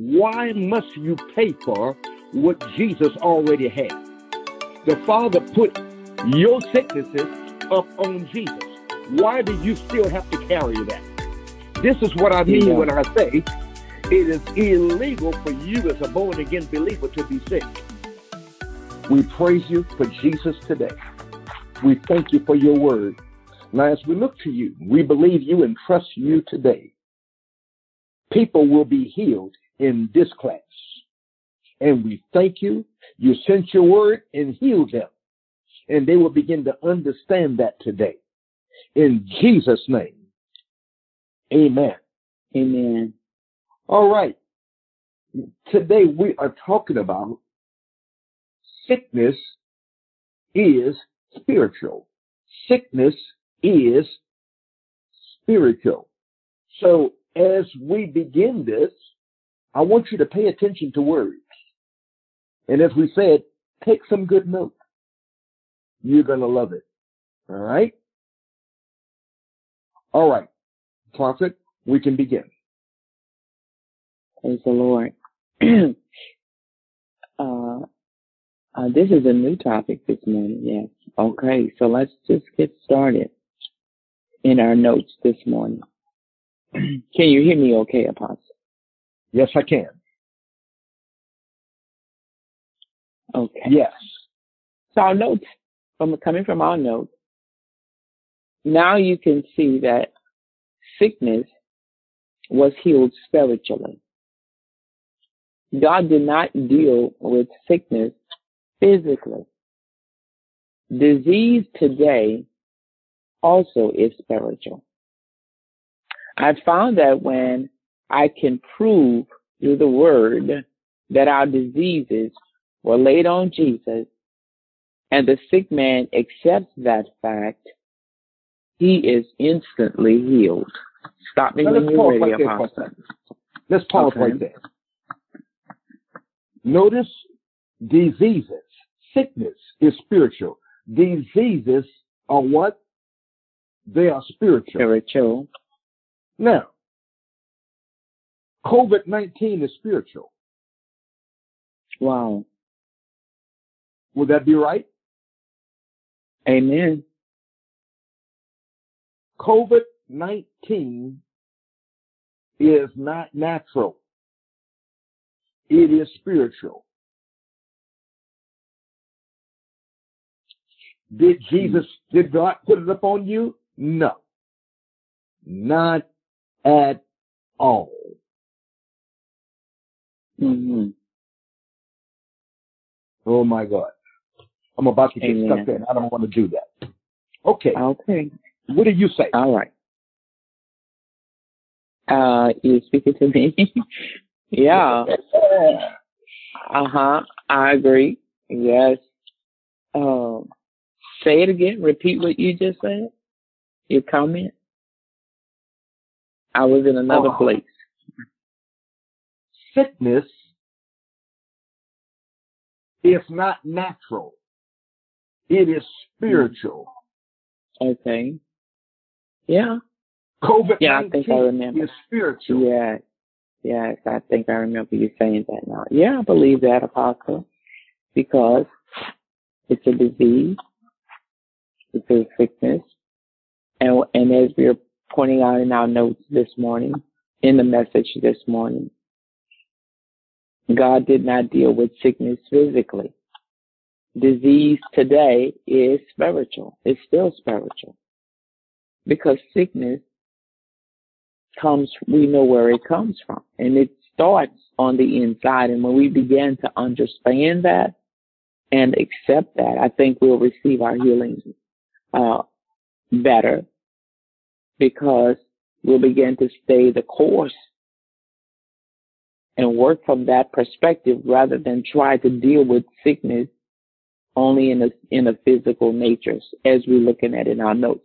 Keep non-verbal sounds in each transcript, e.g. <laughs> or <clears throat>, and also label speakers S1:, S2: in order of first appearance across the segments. S1: Why must you pay for what Jesus already had? The Father put your sicknesses up on Jesus. Why do you still have to carry that? This is what I mean yeah. when I say it is illegal for you as a born again believer to be sick. We praise you for Jesus today. We thank you for your word. Now, as we look to you, we believe you and trust you today. People will be healed in this class. And we thank you. You sent your word and healed them. And they will begin to understand that today. In Jesus' name. Amen.
S2: Amen.
S1: All right. Today we are talking about sickness is spiritual. Sickness is spiritual. So as we begin this, I want you to pay attention to words. And as we said, take some good notes. You're going to love it. All right? All right. Prophet, we can begin.
S2: Praise the Lord. <clears throat> uh, uh, this is a new topic this morning, yes. Okay, so let's just get started in our notes this morning. <clears throat> Can you hear me okay, Apostle?
S1: Yes, I can.
S2: Okay.
S1: Yes.
S2: So our notes, from coming from our notes, now you can see that sickness was healed spiritually. God did not deal with sickness physically. Disease today also is spiritual. I found that when I can prove through the word that our diseases were laid on Jesus and the sick man accepts that fact, he is instantly healed. Stop me when you're
S1: ready, right Apostle. Let's pause okay. right there. Notice diseases. Sickness is spiritual. Diseases are what? They are spiritual.
S2: Spiritual.
S1: Now, COVID 19 is spiritual.
S2: Wow.
S1: Would that be right?
S2: Amen.
S1: COVID 19 is not natural, it is spiritual. Did hmm. Jesus, did God put it upon you? No. Not at all
S2: hmm Oh
S1: my God. I'm about to get Amen. stuck and I don't want to do that. Okay.
S2: Okay.
S1: What do you say?
S2: All right. Uh, you speaking to me? <laughs> yeah. <laughs> uh huh. I agree. Yes. Um, say it again. Repeat what you just said. Your comment. I was in another oh. place sickness
S1: is not natural. It is spiritual. Okay.
S2: Yeah. COVID yeah, I think
S1: is spiritual. Yeah.
S2: Yes, I think I remember you saying that now. Yeah, I believe that, Apostle, because it's a disease, it's a sickness, and and as we are pointing out in our notes this morning, in the message this morning, God did not deal with sickness physically. Disease today is spiritual. It's still spiritual. Because sickness comes, we know where it comes from. And it starts on the inside. And when we begin to understand that and accept that, I think we'll receive our healing uh, better because we'll begin to stay the course and work from that perspective rather than try to deal with sickness only in a, in a physical nature, as we're looking at in our notes.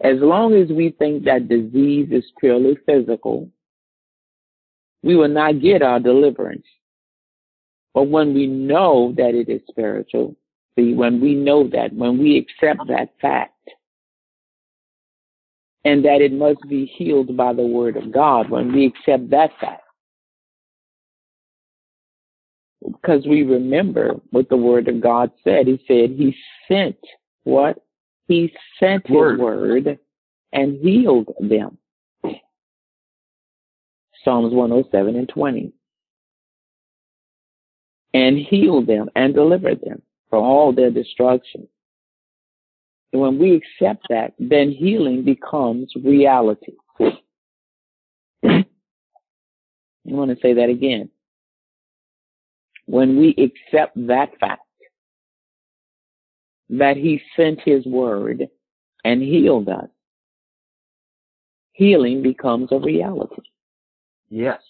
S2: As long as we think that disease is purely physical, we will not get our deliverance. But when we know that it is spiritual, see, when we know that, when we accept that fact, and that it must be healed by the word of God, when we accept that fact, because we remember what the word of God said. He said he sent what? He sent word. his word and healed them. Psalms 107 and 20. And healed them and delivered them from all their destruction. And when we accept that, then healing becomes reality. I want to say that again when we accept that fact that he sent his word and healed us, healing becomes a reality.
S1: Yes.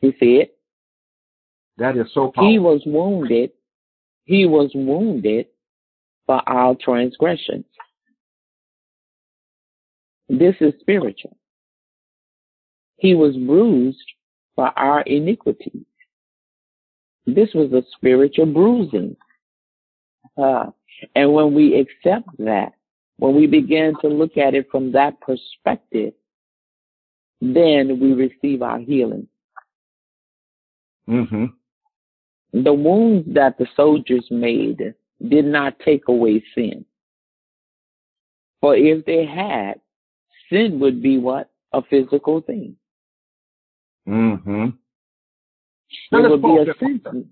S2: You see it?
S1: That is so powerful.
S2: He was wounded. He was wounded for our transgressions. This is spiritual. He was bruised for our iniquities. This was a spiritual bruising. Uh, and when we accept that, when we begin to look at it from that perspective, then we receive our healing.
S1: Mm-hmm.
S2: The wounds that the soldiers made did not take away sin. For if they had, sin would be what? A physical thing.
S1: Mm-hmm. Now, there would be a sentence.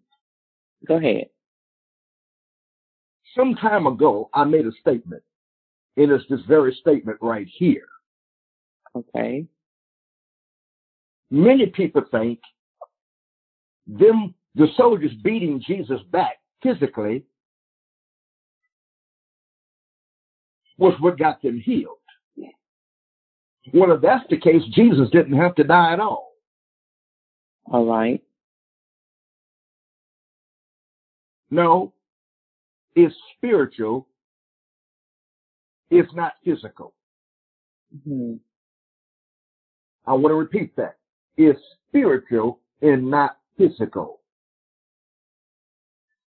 S2: Go ahead.
S1: Some time ago, I made a statement. and It is this very statement right here.
S2: Okay.
S1: Many people think them the soldiers beating Jesus back physically was what got them healed. Well, if that's the case, Jesus didn't have to die at all.
S2: All right.
S1: No, it's spiritual. It's not physical.
S2: Mm-hmm. I
S1: want to repeat that. It's spiritual and not physical.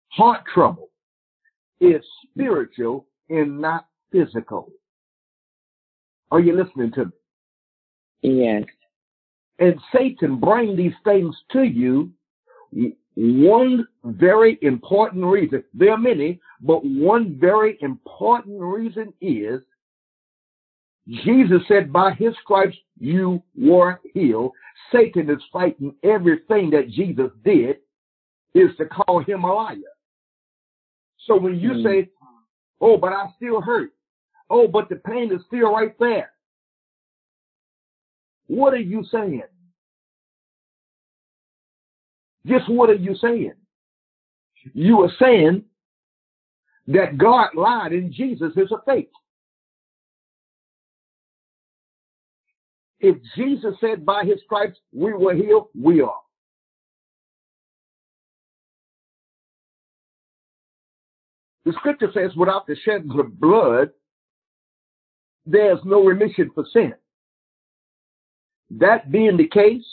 S1: Heart trouble is spiritual and not physical. Are you listening to me?
S2: Yes.
S1: And Satan bring these things to you one very important reason, there are many, but one very important reason is Jesus said, by his stripes you were healed. Satan is fighting everything that Jesus did is to call him a liar. So when you mm. say, oh, but I still hurt. Oh, but the pain is still right there. What are you saying? Just what are you saying? You are saying that God lied and Jesus is a fake. If Jesus said by his stripes we were healed, we are. The scripture says without the shedding of blood, there's no remission for sin. That being the case,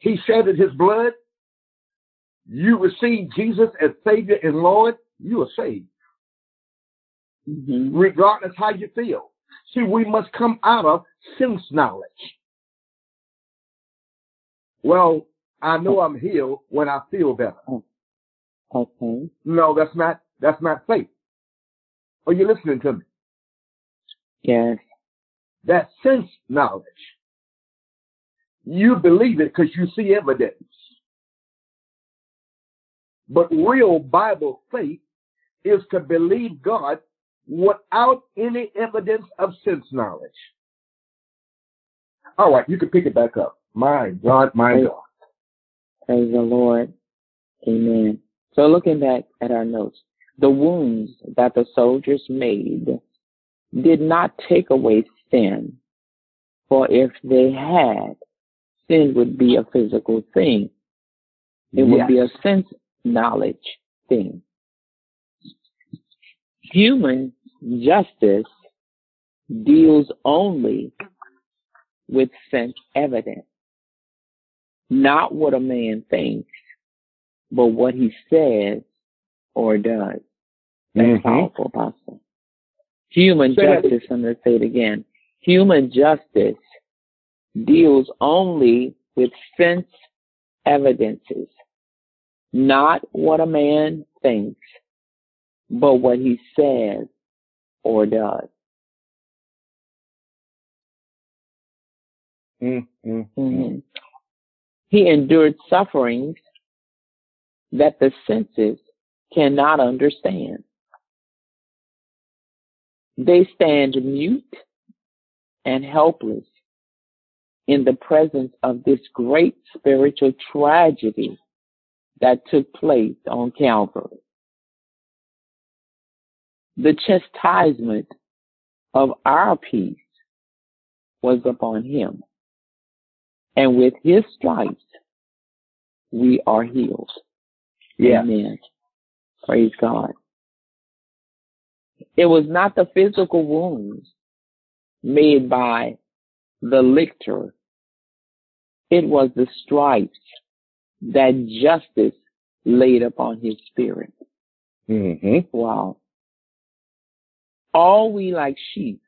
S1: he shedded his blood. You receive Jesus as Savior and Lord. You are saved.
S2: Mm-hmm.
S1: Regardless how you feel. See, we must come out of sense knowledge. Well, I know I'm healed when I feel better.
S2: Oh, okay.
S1: No, that's not, that's not faith. Are you listening to me?
S2: Yes.
S1: That sense knowledge you believe it because you see evidence. But real Bible faith is to believe God without any evidence of sense knowledge. All right, you can pick it back up. My God, my Praise God.
S2: Praise the Lord. Amen. So looking back at our notes, the wounds that the soldiers made did not take away sin, for if they had, sin would be a physical thing. It would be a sense knowledge thing. Human justice deals only with sense evidence, not what a man thinks, but what he says or does.
S1: That's mm-hmm. powerful, Apostle.
S2: Human so justice, I'm going to say it again. Human justice deals only with sense evidences, not what a man thinks, but what he says or does.
S1: Mm,
S2: He endured sufferings that the senses cannot understand. They stand mute and helpless in the presence of this great spiritual tragedy that took place on Calvary. The chastisement of our peace was upon him. And with his stripes, we are healed. Amen. Praise God. It was not the physical wounds made by the lictor it was the stripes that justice laid upon his spirit.
S1: Mm-hmm.
S2: Wow. All we like sheep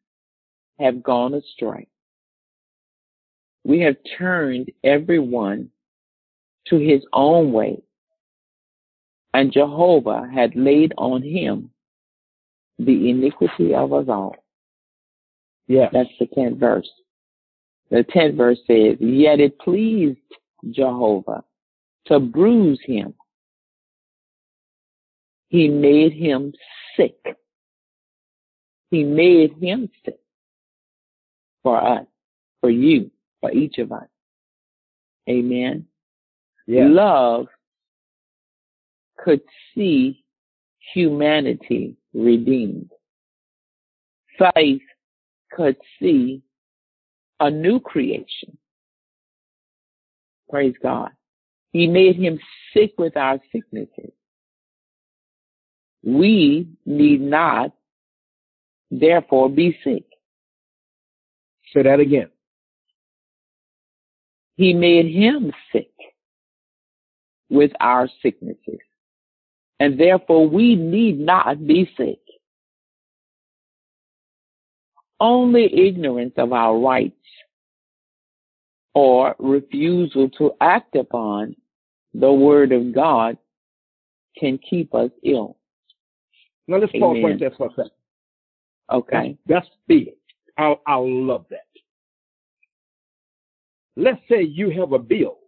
S2: have gone astray. We have turned everyone to his own way, and Jehovah had laid on him the iniquity of us all.
S1: Yeah.
S2: That's the 10th verse. The 10th verse says, Yet it pleased Jehovah to bruise him. He made him sick. He made him sick for us, for you, for each of us. Amen. Yeah. Love could see humanity redeemed. Faith could see a new creation. Praise God. He made him sick with our sicknesses. We need not, therefore, be sick.
S1: Say that again.
S2: He made him sick with our sicknesses. And therefore, we need not be sick. Only ignorance of our rights or refusal to act upon the word of God can keep us ill.
S1: Now let's pause right there for a second.
S2: Okay.
S1: That's, that's big. I, I love that. Let's say you have a bill.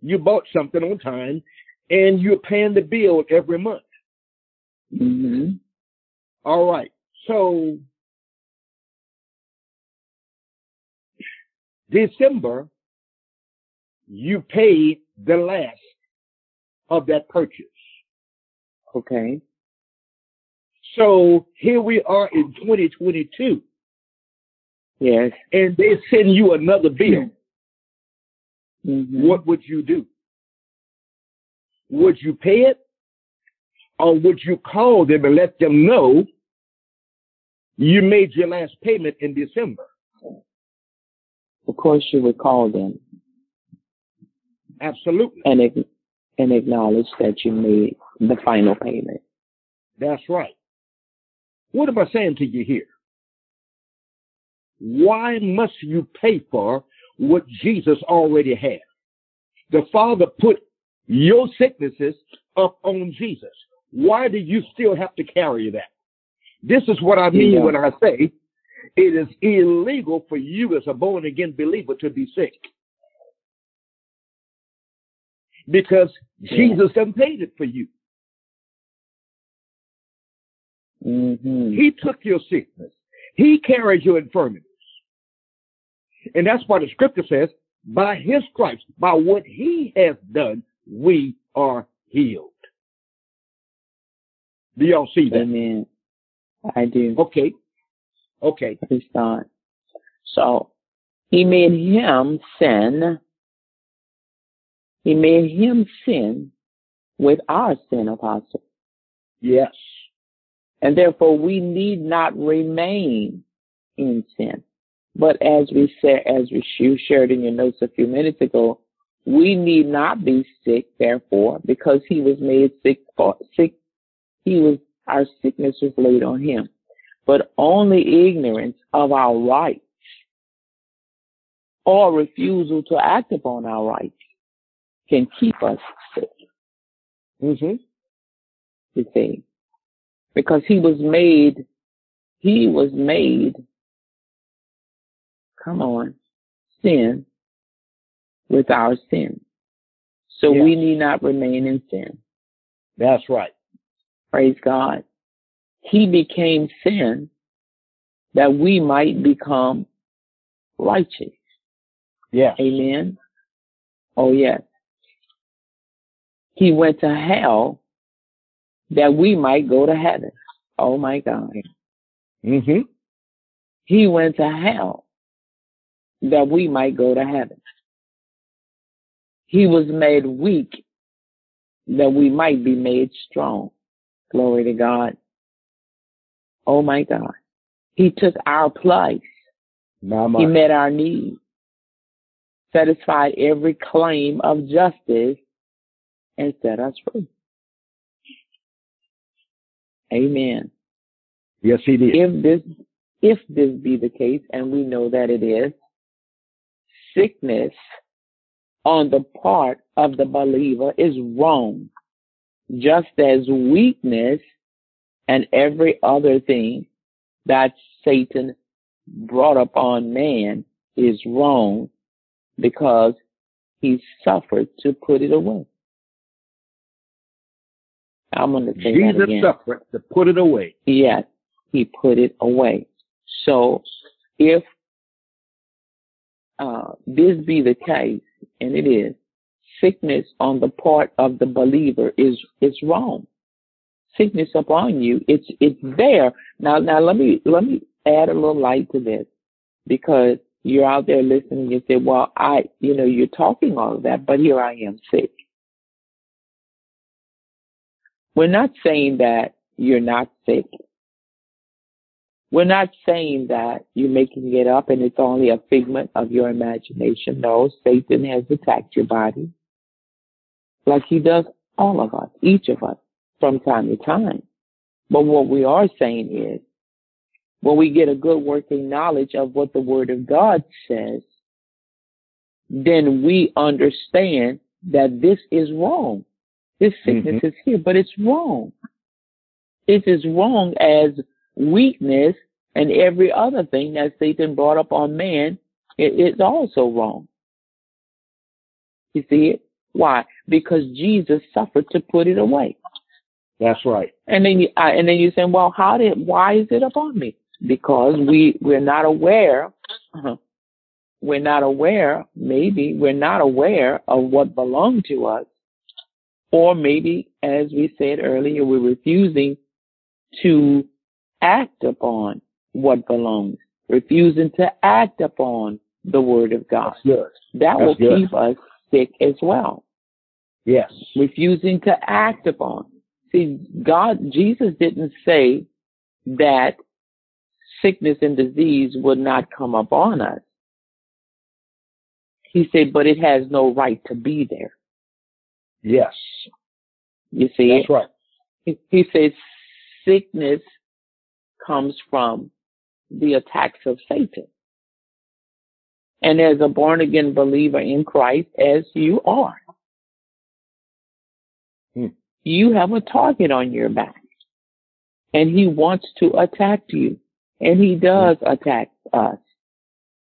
S1: You bought something on time and you're paying the bill every month.
S2: Mm-hmm.
S1: All right. So December, you paid the last of that purchase.
S2: Okay.
S1: So here we are in 2022.
S2: Yes.
S1: And they send you another bill. Mm-hmm. What would you do? Would you pay it? Or would you call them and let them know you made your last payment in December?
S2: Of course, you recall them.
S1: Absolutely.
S2: And, and acknowledge that you made the final payment.
S1: That's right. What am I saying to you here? Why must you pay for what Jesus already had? The Father put your sicknesses up on Jesus. Why do you still have to carry that? This is what I mean yeah. when I say it is illegal for you as a born again believer to be sick because yeah. Jesus done paid it for you.
S2: Mm-hmm.
S1: He took your sickness. He carried your infirmities. And that's why the scripture says, by his stripes, by what he has done, we are healed. Do y'all see that?
S2: Amen. I do.
S1: Okay. Okay. His son.
S2: So he made him sin. He made him sin with our sin, apostle.
S1: Yes.
S2: And therefore we need not remain in sin. But as we said, as we, you shared in your notes a few minutes ago, we need not be sick, therefore, because he was made sick for sick. He was, our sickness was laid on him but only ignorance of our rights or refusal to act upon our rights can keep us sick.
S1: Mm-hmm.
S2: You see, because he was made, he was made, come on, sin with our sin. So yes. we need not remain in sin.
S1: That's right.
S2: Praise God. He became sin that we might become righteous. Yeah. Amen. Oh yes. He went to hell that we might go to heaven. Oh my God. Mm-hmm. He went to hell that we might go to heaven. He was made weak that we might be made strong. Glory to God. Oh my God. He took our place. He met our needs, satisfied every claim of justice, and set us free. Amen.
S1: Yes, he did.
S2: If this, if this be the case, and we know that it is, sickness on the part of the believer is wrong, just as weakness and every other thing that Satan brought upon man is wrong because he suffered to put it away. I'm going
S1: to
S2: say
S1: Jesus
S2: that again.
S1: suffered to put it away.
S2: Yes, he put it away. So if uh, this be the case, and it is, sickness on the part of the believer is is wrong sickness upon you. It's it's there. Now now let me let me add a little light to this because you're out there listening and say, Well, I you know, you're talking all of that, but here I am sick. We're not saying that you're not sick. We're not saying that you're making it up and it's only a figment of your imagination. No, Satan has attacked your body like he does all of us, each of us from time to time. But what we are saying is when we get a good working knowledge of what the word of God says, then we understand that this is wrong. This mm-hmm. sickness mm-hmm. is here, but it's wrong. It's as wrong as weakness and every other thing that Satan brought up on man. It, it's also wrong. You see it? Why? Because Jesus suffered to put it away.
S1: That's right.
S2: And then you, uh, and then you say, well, how did? Why is it upon me? Because we we're not aware. Uh-huh, we're not aware. Maybe we're not aware of what belonged to us, or maybe, as we said earlier, we're refusing to act upon what belongs, refusing to act upon the word of God. That
S1: That's
S2: will
S1: good.
S2: keep us sick as well.
S1: Yes.
S2: Refusing to act upon. See, God, Jesus didn't say that sickness and disease would not come upon us. He said, but it has no right to be there.
S1: Yes.
S2: You see?
S1: That's right. He,
S2: he says sickness comes from the attacks of Satan. And as a born again believer in Christ, as you are, you have a target on your back and he wants to attack you and he does attack us.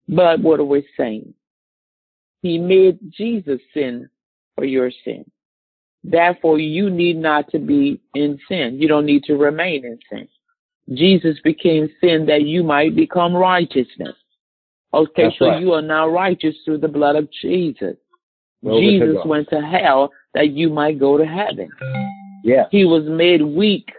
S2: But what are we saying? He made Jesus sin for your sin. Therefore, you need not to be in sin. You don't need to remain in sin. Jesus became sin that you might become righteousness. Okay, That's so right. you are now righteous through the blood of Jesus. Well, Jesus went to hell that you might go to heaven.
S1: Yeah.
S2: He was made weak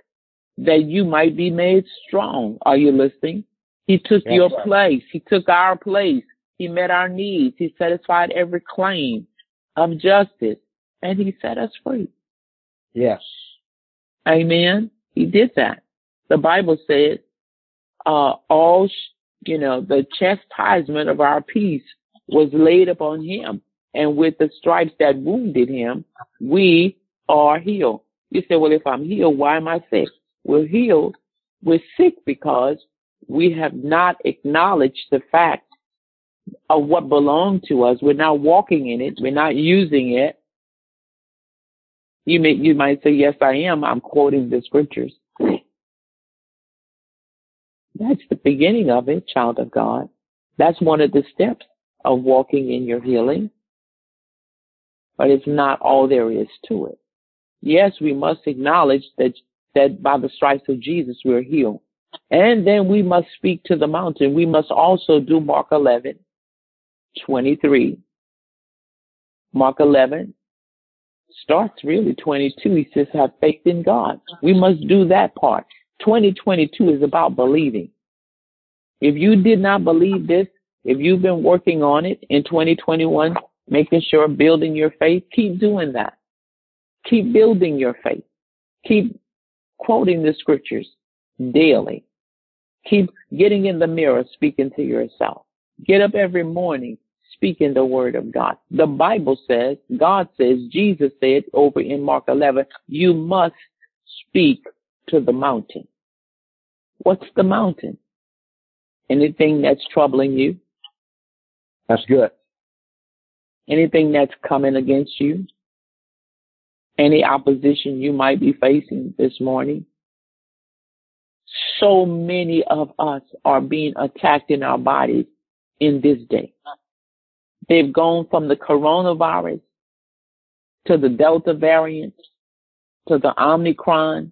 S2: that you might be made strong. Are you listening? He took your place. He took our place. He met our needs. He satisfied every claim of justice and he set us free.
S1: Yes.
S2: Amen. He did that. The Bible says, uh, all, you know, the chastisement of our peace was laid upon him and with the stripes that wounded him, we are healed. You say, well, if I'm healed, why am I sick? We're healed. We're sick because we have not acknowledged the fact of what belonged to us. We're not walking in it. We're not using it. You may, you might say, yes, I am. I'm quoting the scriptures. That's the beginning of it, child of God. That's one of the steps of walking in your healing but it's not all there is to it. Yes, we must acknowledge that, that by the stripes of Jesus we're healed. And then we must speak to the mountain. We must also do Mark 11, 23. Mark 11 starts really 22. He says, have faith in God. We must do that part. 2022 is about believing. If you did not believe this, if you've been working on it in 2021, making sure building your faith. Keep doing that. Keep building your faith. Keep quoting the scriptures daily. Keep getting in the mirror speaking to yourself. Get up every morning speaking the word of God. The Bible says, God says, Jesus said over in Mark 11, you must speak to the mountain. What's the mountain? Anything that's troubling you?
S1: That's good
S2: anything that's coming against you, any opposition you might be facing this morning. So many of us are being attacked in our bodies in this day. They've gone from the coronavirus to the Delta variant to the Omicron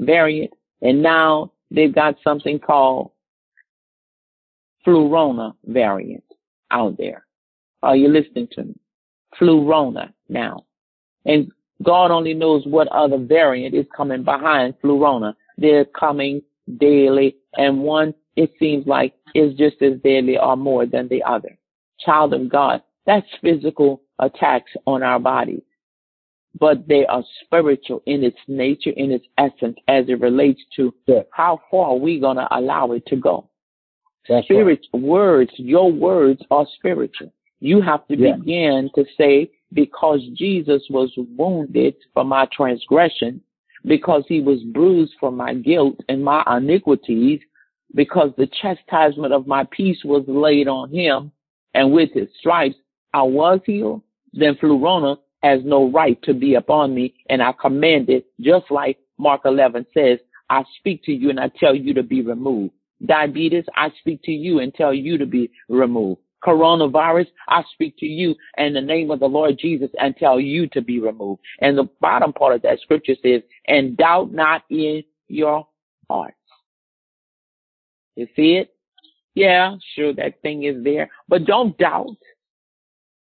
S2: variant, and now they've got something called Flurona variant out there. Are you listening to me? Flu Rona now. And God only knows what other variant is coming behind Flu Rona. They're coming daily and one, it seems like, is just as deadly or more than the other. Child of God, that's physical attacks on our bodies. But they are spiritual in its nature, in its essence, as it relates to how far we're going to allow it to go. That's Spirit right. words, your words are spiritual. You have to begin to say, because Jesus was wounded for my transgression, because he was bruised for my guilt and my iniquities, because the chastisement of my peace was laid on him, and with his stripes I was healed, then Flurona has no right to be upon me, and I command it, just like Mark 11 says, I speak to you and I tell you to be removed. Diabetes, I speak to you and tell you to be removed coronavirus, I speak to you in the name of the Lord Jesus and tell you to be removed. And the bottom part of that scripture says, and doubt not in your hearts. You see it? Yeah, sure, that thing is there, but don't doubt.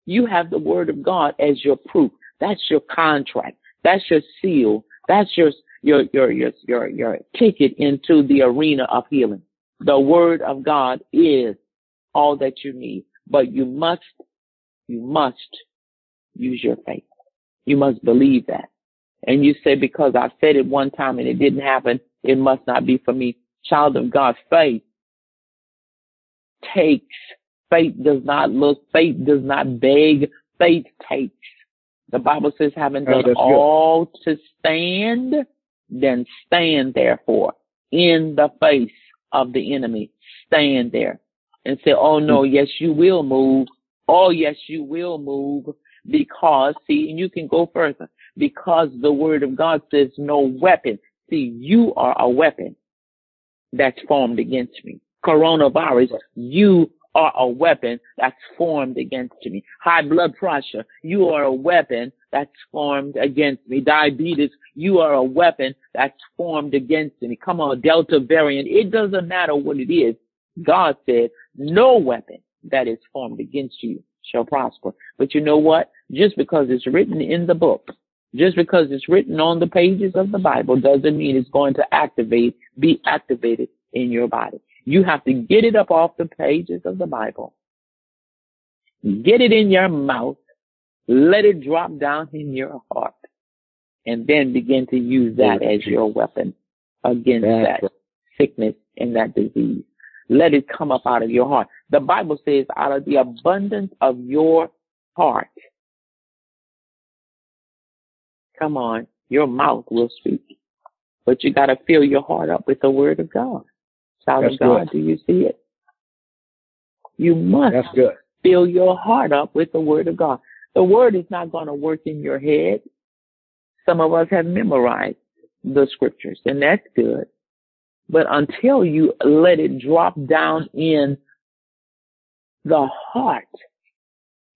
S2: You have the word of God as your proof. That's your contract. That's your seal. That's your, your, your, your, your, your ticket into the arena of healing. The word of God is all that you need, but you must, you must use your faith. You must believe that. And you say, because I said it one time and it didn't happen, it must not be for me. Child of God, faith takes. Faith does not look. Faith does not beg. Faith takes. The Bible says, having oh, done oh, all good. to stand, then stand therefore in the face of the enemy. Stand there and say, oh no, mm. yes, you will move. Oh yes, you will move because, see, you can go further because the word of God says no weapon. See, you are a weapon that's formed against me. Coronavirus, you are a weapon that's formed against me. High blood pressure, you are a weapon that's formed against me. Diabetes, you are a weapon that's formed against me. Come on, Delta variant, it doesn't matter what it is. God said, no weapon that is formed against you shall prosper. But you know what? Just because it's written in the book, just because it's written on the pages of the Bible doesn't mean it's going to activate, be activated in your body. You have to get it up off the pages of the Bible. Get it in your mouth. Let it drop down in your heart and then begin to use that as your weapon against that sickness and that disease let it come up out of your heart. The Bible says, out of the abundance of your heart, come on, your mouth will speak. But you got to fill your heart up with the word of God. Child That's of God, good. do you see it? You must That's good. fill your heart up with the word of God. The word is not going to work in your head. Some of us have memorized the scriptures, and that's good. But until you let it drop down in the heart,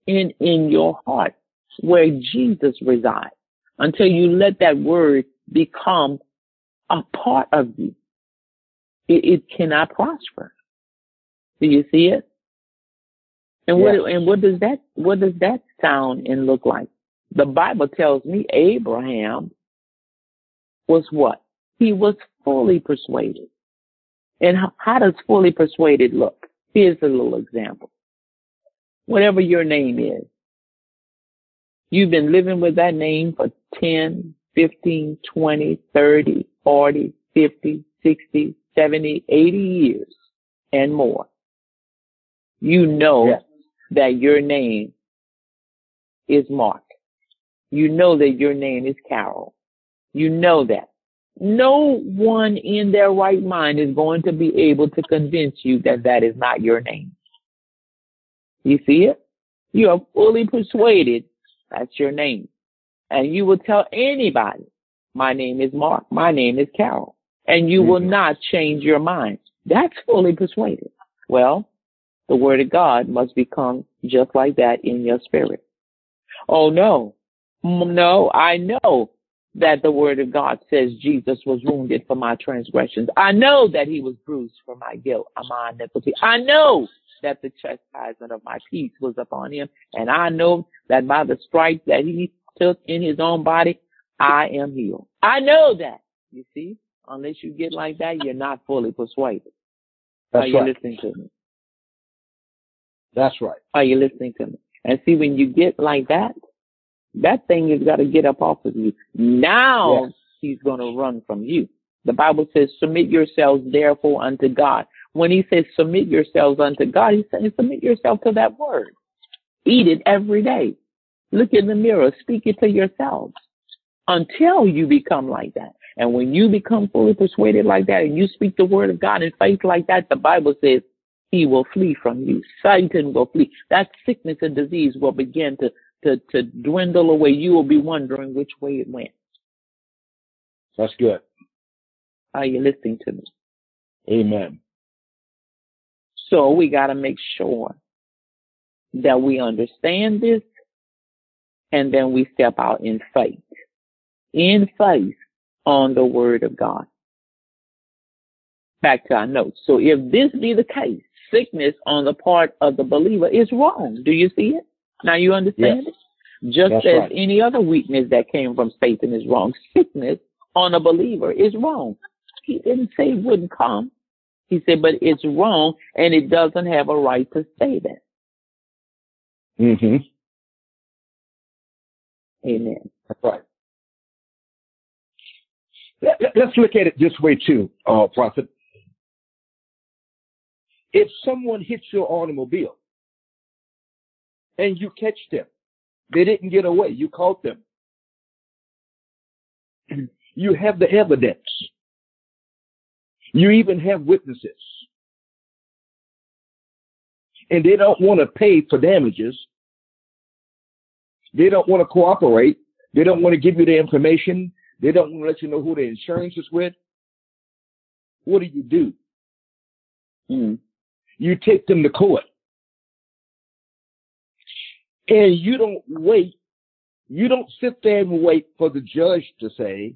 S2: in, in your heart where Jesus resides, until you let that word become a part of you, it, it cannot prosper. Do you see it? And what, and what does that, what does that sound and look like? The Bible tells me Abraham was what? He was fully persuaded. And how, does fully persuaded look? Here's a little example. Whatever your name is, you've been living with that name for 10, 15, 20, 30, 40, 50, 60, 70, 80 years and more. You know yes. that your name is Mark. You know that your name is Carol. You know that. No one in their right mind is going to be able to convince you that that is not your name. You see it? You are fully persuaded that's your name. And you will tell anybody, my name is Mark, my name is Carol, and you mm-hmm. will not change your mind. That's fully persuaded. Well, the word of God must become just like that in your spirit. Oh no, no, I know that the word of God says Jesus was wounded for my transgressions. I know that he was bruised for my guilt uh, my iniquity. I know that the chastisement of my peace was upon him. And I know that by the stripes that he took in his own body, I am healed. I know that. You see, unless you get like that, you're not fully persuaded. That's Are you right. listening to me?
S1: That's right.
S2: Are you listening to me? And see, when you get like that, that thing has got to get up off of you. Now yes. he's going to run from you. The Bible says, submit yourselves therefore unto God. When he says submit yourselves unto God, he's saying submit yourself to that word. Eat it every day. Look in the mirror. Speak it to yourselves until you become like that. And when you become fully persuaded like that and you speak the word of God in faith like that, the Bible says he will flee from you. Satan will flee. That sickness and disease will begin to to, to dwindle away, you will be wondering which way it went.
S1: That's good.
S2: Are you listening to me?
S1: Amen.
S2: So we got to make sure that we understand this and then we step out in faith, in faith on the word of God. Back to our notes. So if this be the case, sickness on the part of the believer is wrong. Do you see it? Now you understand? Yes. Just That's as right. any other weakness that came from Satan is wrong, <laughs> sickness on a believer is wrong. He didn't say it wouldn't come. He said, but it's wrong and it doesn't have a right to say that.
S1: hmm
S2: Amen.
S1: That's right. Let, us look at it this way too, uh, Prophet. If someone hits your automobile, and you catch them. They didn't get away. You caught them. <clears throat> You have the evidence. You even have witnesses. And they don't want to pay for damages. They don't want to cooperate. They don't want to give you the information. They don't want to let you know who the insurance is with. What do you do? Mm. You take them to court. And you don't wait. You don't sit there and wait for the judge to say,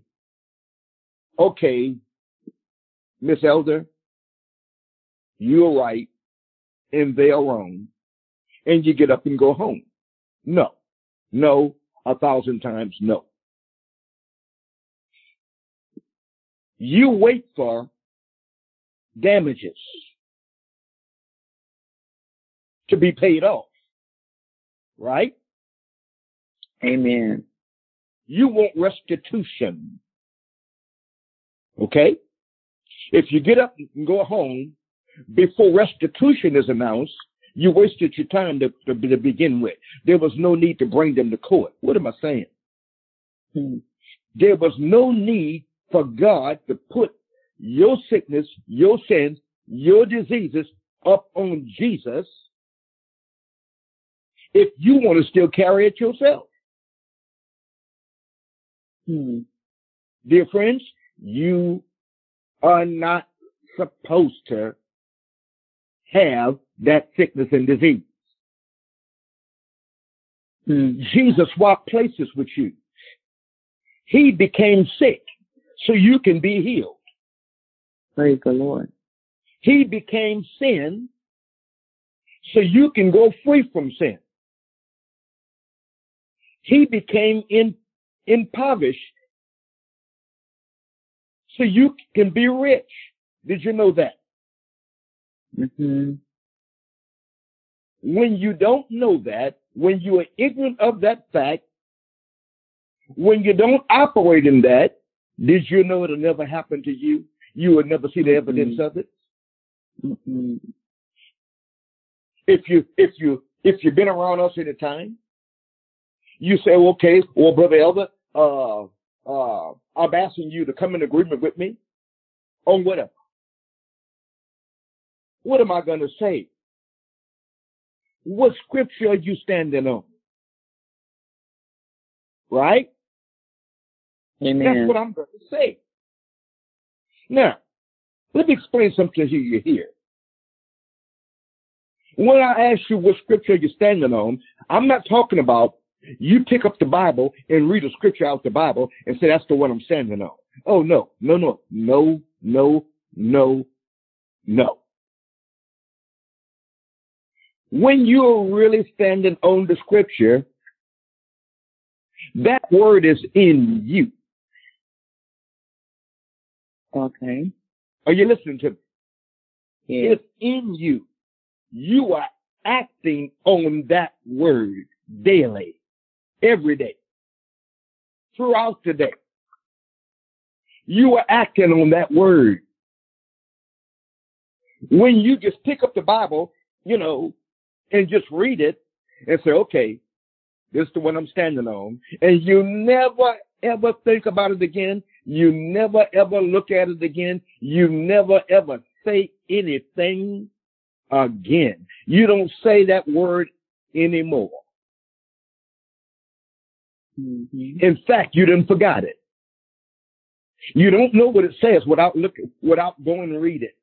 S1: okay, Miss Elder, you're right and they're wrong. And you get up and go home. No, no, a thousand times no. You wait for damages to be paid off right?
S2: Amen.
S1: You want restitution. Okay? If you get up and go home before restitution is announced, you wasted your time to, to, to begin with. There was no need to bring them to court. What am I saying? Hmm. There was no need for God to put your sickness, your sins, your diseases up on Jesus if you want to still carry it yourself.
S2: Hmm.
S1: Dear friends, you are not supposed to have that sickness and disease. Hmm. Jesus swapped places with you. He became sick so you can be healed.
S2: Praise the Lord.
S1: He became sin so you can go free from sin he became in, impoverished so you can be rich. Did you know that?
S2: Mm-hmm.
S1: When you don't know that, when you are ignorant of that fact, when you don't operate in that, did you know it'll never happen to you? You will never see the evidence mm-hmm. of
S2: it. Mm-hmm.
S1: If you if you if you've been around us any time, you say, okay, well, Brother Elder, uh, uh, I'm asking you to come in agreement with me on whatever. What am I going to say? What scripture are you standing on? Right?
S2: Amen. That's what I'm
S1: going to say. Now, let me explain something to you here. When I ask you what scripture you're standing on, I'm not talking about you pick up the Bible and read a scripture out the Bible and say, that's the one I'm standing on. Oh, no, no, no, no, no, no, no. When you're really standing on the scripture, that word is in you.
S2: Okay.
S1: Are you listening to me? It's in you. You are acting on that word daily every day, throughout the day. You are acting on that word. When you just pick up the Bible, you know, and just read it and say, okay, this is the one I'm standing on. And you never ever think about it again. You never ever look at it again. You never ever say anything again. You don't say that word anymore.
S2: Mm-hmm.
S1: In fact, you didn't forgot it. You don't know what it says without looking, without going and read it.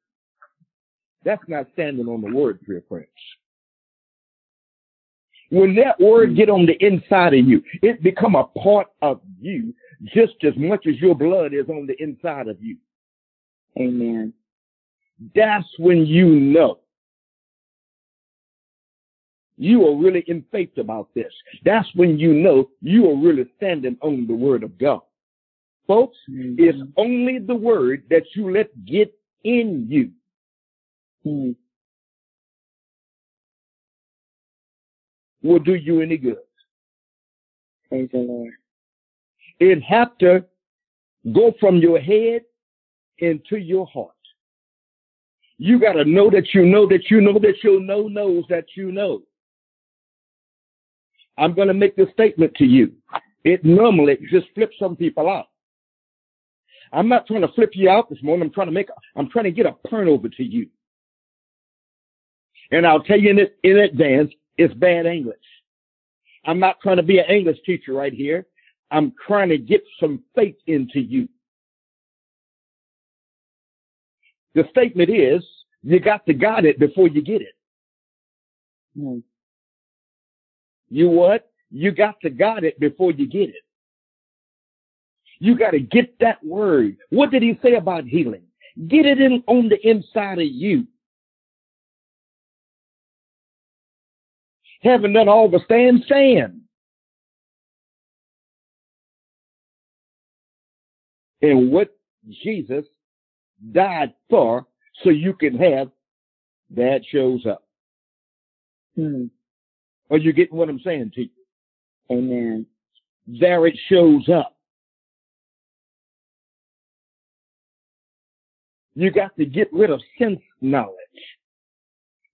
S1: That's not standing on the word, dear friends. When that word get on the inside of you, it become a part of you just as much as your blood is on the inside of you.
S2: Amen.
S1: That's when you know you are really in faith about this. That's when you know you are really standing on the word of God. Folks, mm-hmm. it's only the word that you let get in you.
S2: Mm-hmm.
S1: Will do you any good.
S2: Praise the Lord.
S1: It have to go from your head into your heart. You gotta know that you know that you know that you know knows that you know. I'm going to make this statement to you. It normally just flips some people out. I'm not trying to flip you out this morning. I'm trying to make, I'm trying to get a turnover to you. And I'll tell you in, in advance, it's bad English. I'm not trying to be an English teacher right here. I'm trying to get some faith into you. The statement is, you got to got it before you get it.
S2: Mm.
S1: You what? You got to got it before you get it. You got to get that word. What did he say about healing? Get it in on the inside of you. Haven't done all the stand, stand. And what Jesus died for so you can have that shows up.
S2: Hmm.
S1: Are you getting what I'm saying to you?
S2: Amen.
S1: There it shows up. You got to get rid of sense knowledge.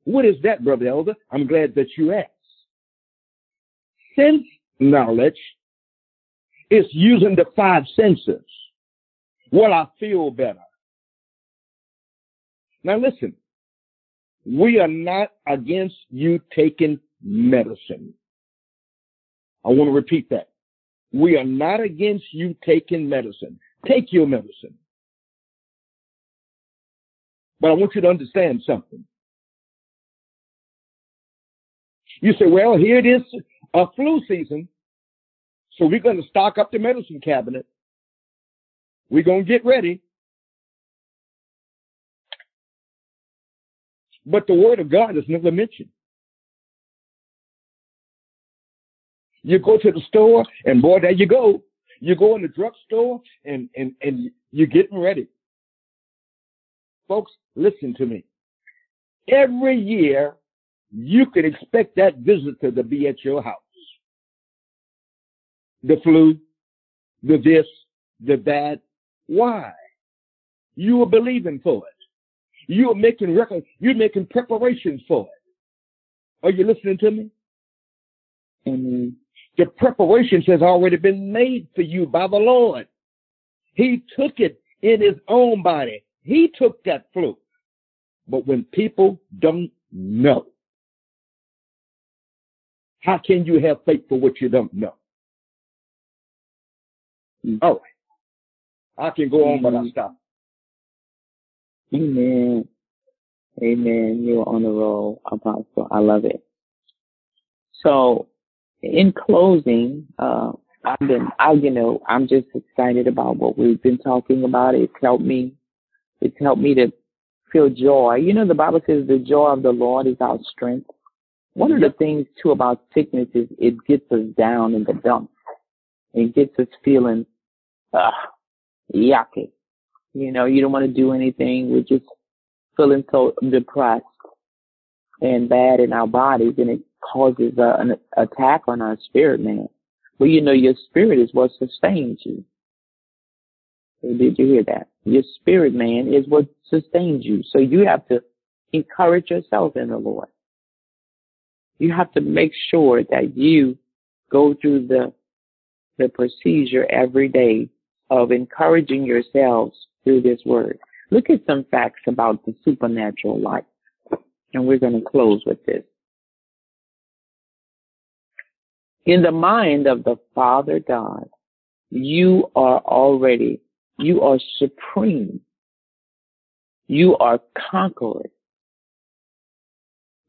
S1: What is that, brother elder? I'm glad that you asked. Sense knowledge is using the five senses. Well, I feel better. Now listen, we are not against you taking medicine. I want to repeat that. We are not against you taking medicine. Take your medicine. But I want you to understand something. You say, well, here it is, a flu season. So we're going to stock up the medicine cabinet. We're going to get ready. But the word of God is never mentioned. You go to the store, and boy, there you go. You go in the drugstore, and and and you're getting ready. Folks, listen to me. Every year, you can expect that visitor to be at your house. The flu, the this, the that. Why? You are believing for it. You are making record. You're making preparations for it. Are you listening to me? The preparations has already been made for you by the Lord. He took it in his own body. He took that flu. But when people don't know, how can you have faith for what you don't know? Mm. All right. I can go on, but I'll mm. stop.
S2: Amen. Amen. You're on the roll, Apostle. I love it. So in closing, uh, I've been, I, you know, I'm just excited about what we've been talking about. It's helped me. It's helped me to feel joy. You know, the Bible says the joy of the Lord is our strength. One of the things too about sickness is it gets us down in the dumps. It gets us feeling, uh, yucky. You know, you don't want to do anything. We're just feeling so depressed and bad in our bodies and it causes a, an attack on our spirit man. Well, you know, your spirit is what sustains you. Did you hear that? Your spirit man is what sustains you. So you have to encourage yourself in the Lord. You have to make sure that you go through the, the procedure every day of encouraging yourselves through this word. Look at some facts about the supernatural life. And we're going to close with this. In the mind of the Father God, you are already, you are supreme. You are conquerors.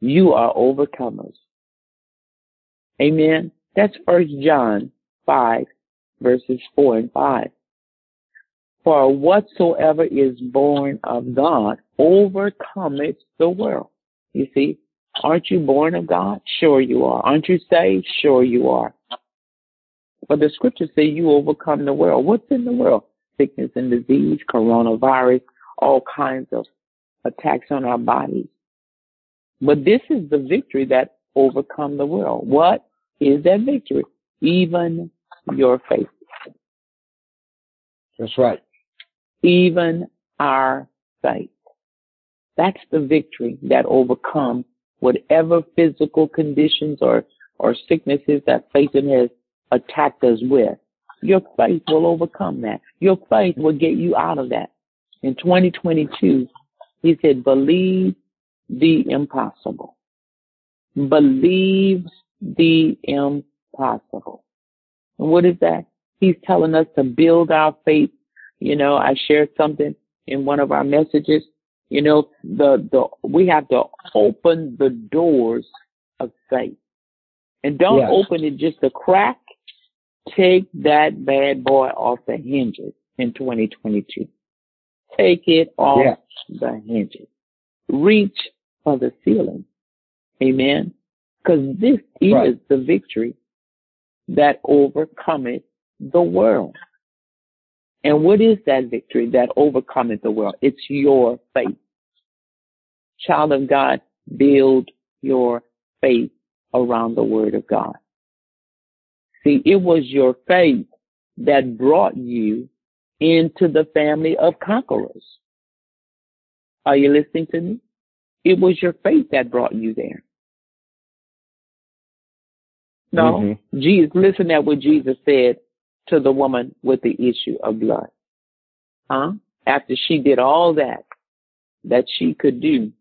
S2: You are overcomers. Amen. That's first John 5 verses 4 and 5. For whatsoever is born of God overcometh the world. You see, Aren't you born of God? Sure you are. Aren't you saved? Sure you are. But the scriptures say you overcome the world. What's in the world? Sickness and disease, coronavirus, all kinds of attacks on our bodies. But this is the victory that overcome the world. What is that victory? Even your faith.
S1: That's right.
S2: Even our faith. That's the victory that overcomes whatever physical conditions or, or sicknesses that Satan has attacked us with. Your faith will overcome that. Your faith will get you out of that. In 2022, he said, believe the impossible. Believe the impossible. And what is that? He's telling us to build our faith. You know, I shared something in one of our messages you know, the, the, we have to open the doors of faith and don't yes. open it just a crack. Take that bad boy off the hinges in 2022. Take it off yes. the hinges. Reach for the ceiling. Amen. Cause this right. is the victory that overcometh the world. And what is that victory that overcometh the world? It's your faith. Child of God, build your faith around the word of God. See, it was your faith that brought you into the family of conquerors. Are you listening to me? It was your faith that brought you there. No, mm-hmm. Jesus, listen to what Jesus said to the woman with the issue of blood. Huh? After she did all that, that she could do,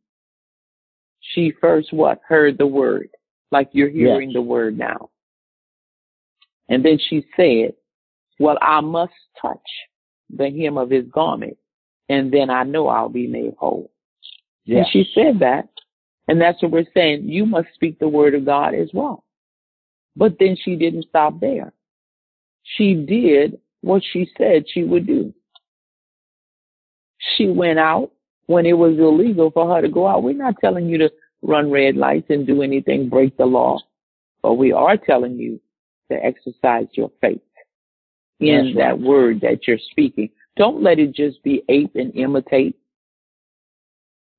S2: she first what? Heard the word. Like you're hearing yes. the word now. And then she said, well, I must touch the hem of his garment and then I know I'll be made whole. Yes. And she said that. And that's what we're saying. You must speak the word of God as well. But then she didn't stop there she did what she said she would do. She went out when it was illegal for her to go out. We're not telling you to run red lights and do anything, break the law, but we are telling you to exercise your faith in right. that word that you're speaking. Don't let it just be ape and imitate.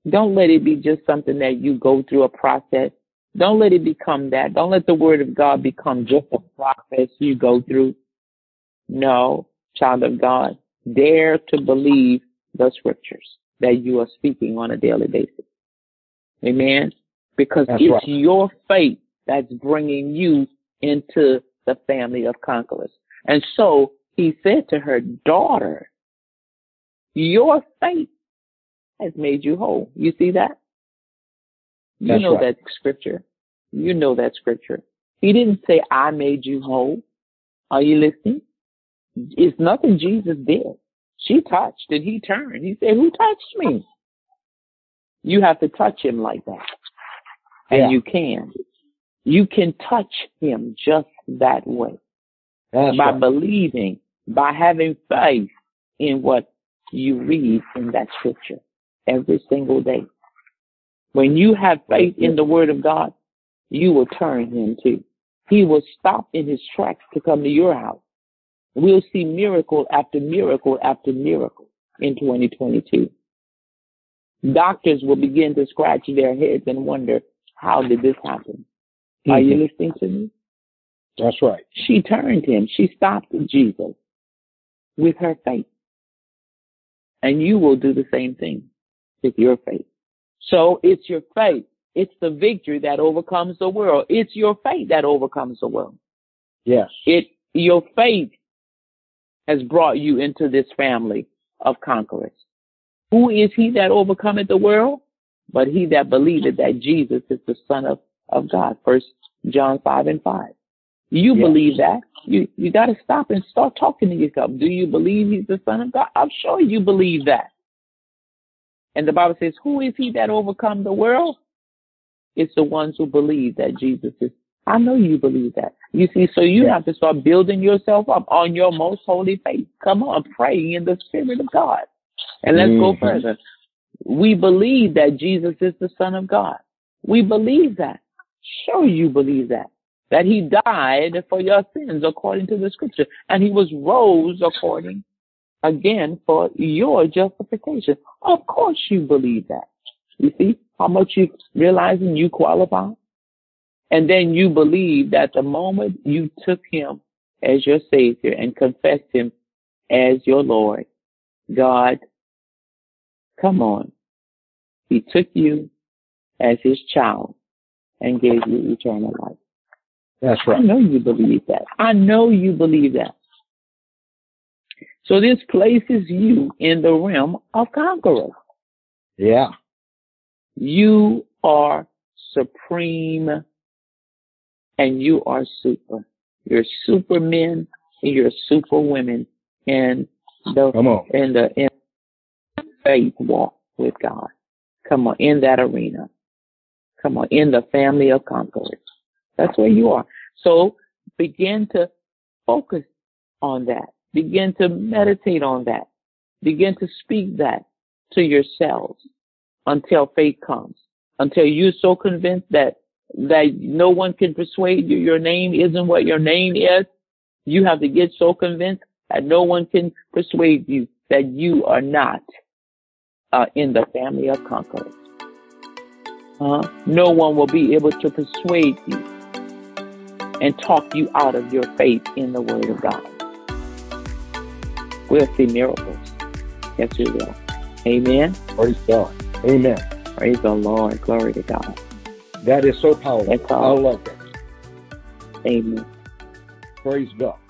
S2: Don't let it be just something that you go through a process. Don't let it become that. Don't let the word of God become just a process you go through. No, child of God, dare to believe the scriptures that you are speaking on a daily basis. Amen. Because that's it's right. your faith that's bringing you into the family of conquerors. And so he said to her, daughter, your faith has made you whole. You see that? You that's know right. that scripture. You know that scripture. He didn't say, I made you whole. Are you listening? It's nothing Jesus did. She touched and he turned. He said, Who touched me? You have to touch him like that. And yeah. you can. You can touch him just that way. That's by right. believing, by having faith in what you read in that scripture every single day. When you have faith in the word of God, you will turn him to. He will stop in his tracks to come to your house We'll see miracle after miracle after miracle in 2022. Doctors will begin to scratch their heads and wonder, how did this happen? Mm-hmm. Are you mm-hmm. listening to me?
S1: That's right.
S2: She turned him. She stopped Jesus with her faith. And you will do the same thing with your faith. So it's your faith. It's the victory that overcomes the world. It's your faith that overcomes the world.
S1: Yes.
S2: It your faith has brought you into this family of conquerors. Who is he that overcometh the world? But he that believeth that Jesus is the Son of, of God. First John five and five. You yes. believe that. You you gotta stop and start talking to yourself. Do you believe he's the Son of God? I'm sure you believe that. And the Bible says, Who is he that overcome the world? It's the ones who believe that Jesus is. I know you believe that. You see, so you have to start building yourself up on your most holy faith. Come on, pray in the Spirit of God. And let's mm-hmm. go further. We believe that Jesus is the Son of God. We believe that. Sure, you believe that. That he died for your sins according to the scripture. And he was rose according again for your justification. Of course you believe that. You see how much you realizing you qualify? And then you believe that the moment you took him as your savior and confessed him as your Lord, God, come on. He took you as his child and gave you eternal life.
S1: That's right. I
S2: know you believe that. I know you believe that. So this places you in the realm of conqueror.
S1: Yeah.
S2: You are supreme and you are super. You're super men and you're super women And the
S1: Come on. in the
S2: faith walk with God. Come on, in that arena. Come on, in the family of conquerors. That's where you are. So begin to focus on that. Begin to meditate on that. Begin to speak that to yourselves until faith comes, until you're so convinced that that no one can persuade you your name isn't what your name is. You have to get so convinced that no one can persuade you that you are not uh, in the family of conquerors. Uh, no one will be able to persuade you and talk you out of your faith in the Word of God. We'll see miracles. Yes, we will. Amen.
S1: Praise God. Amen.
S2: Praise the Lord. Glory to God.
S1: That is so powerful. I love that.
S2: Amen.
S1: Praise God.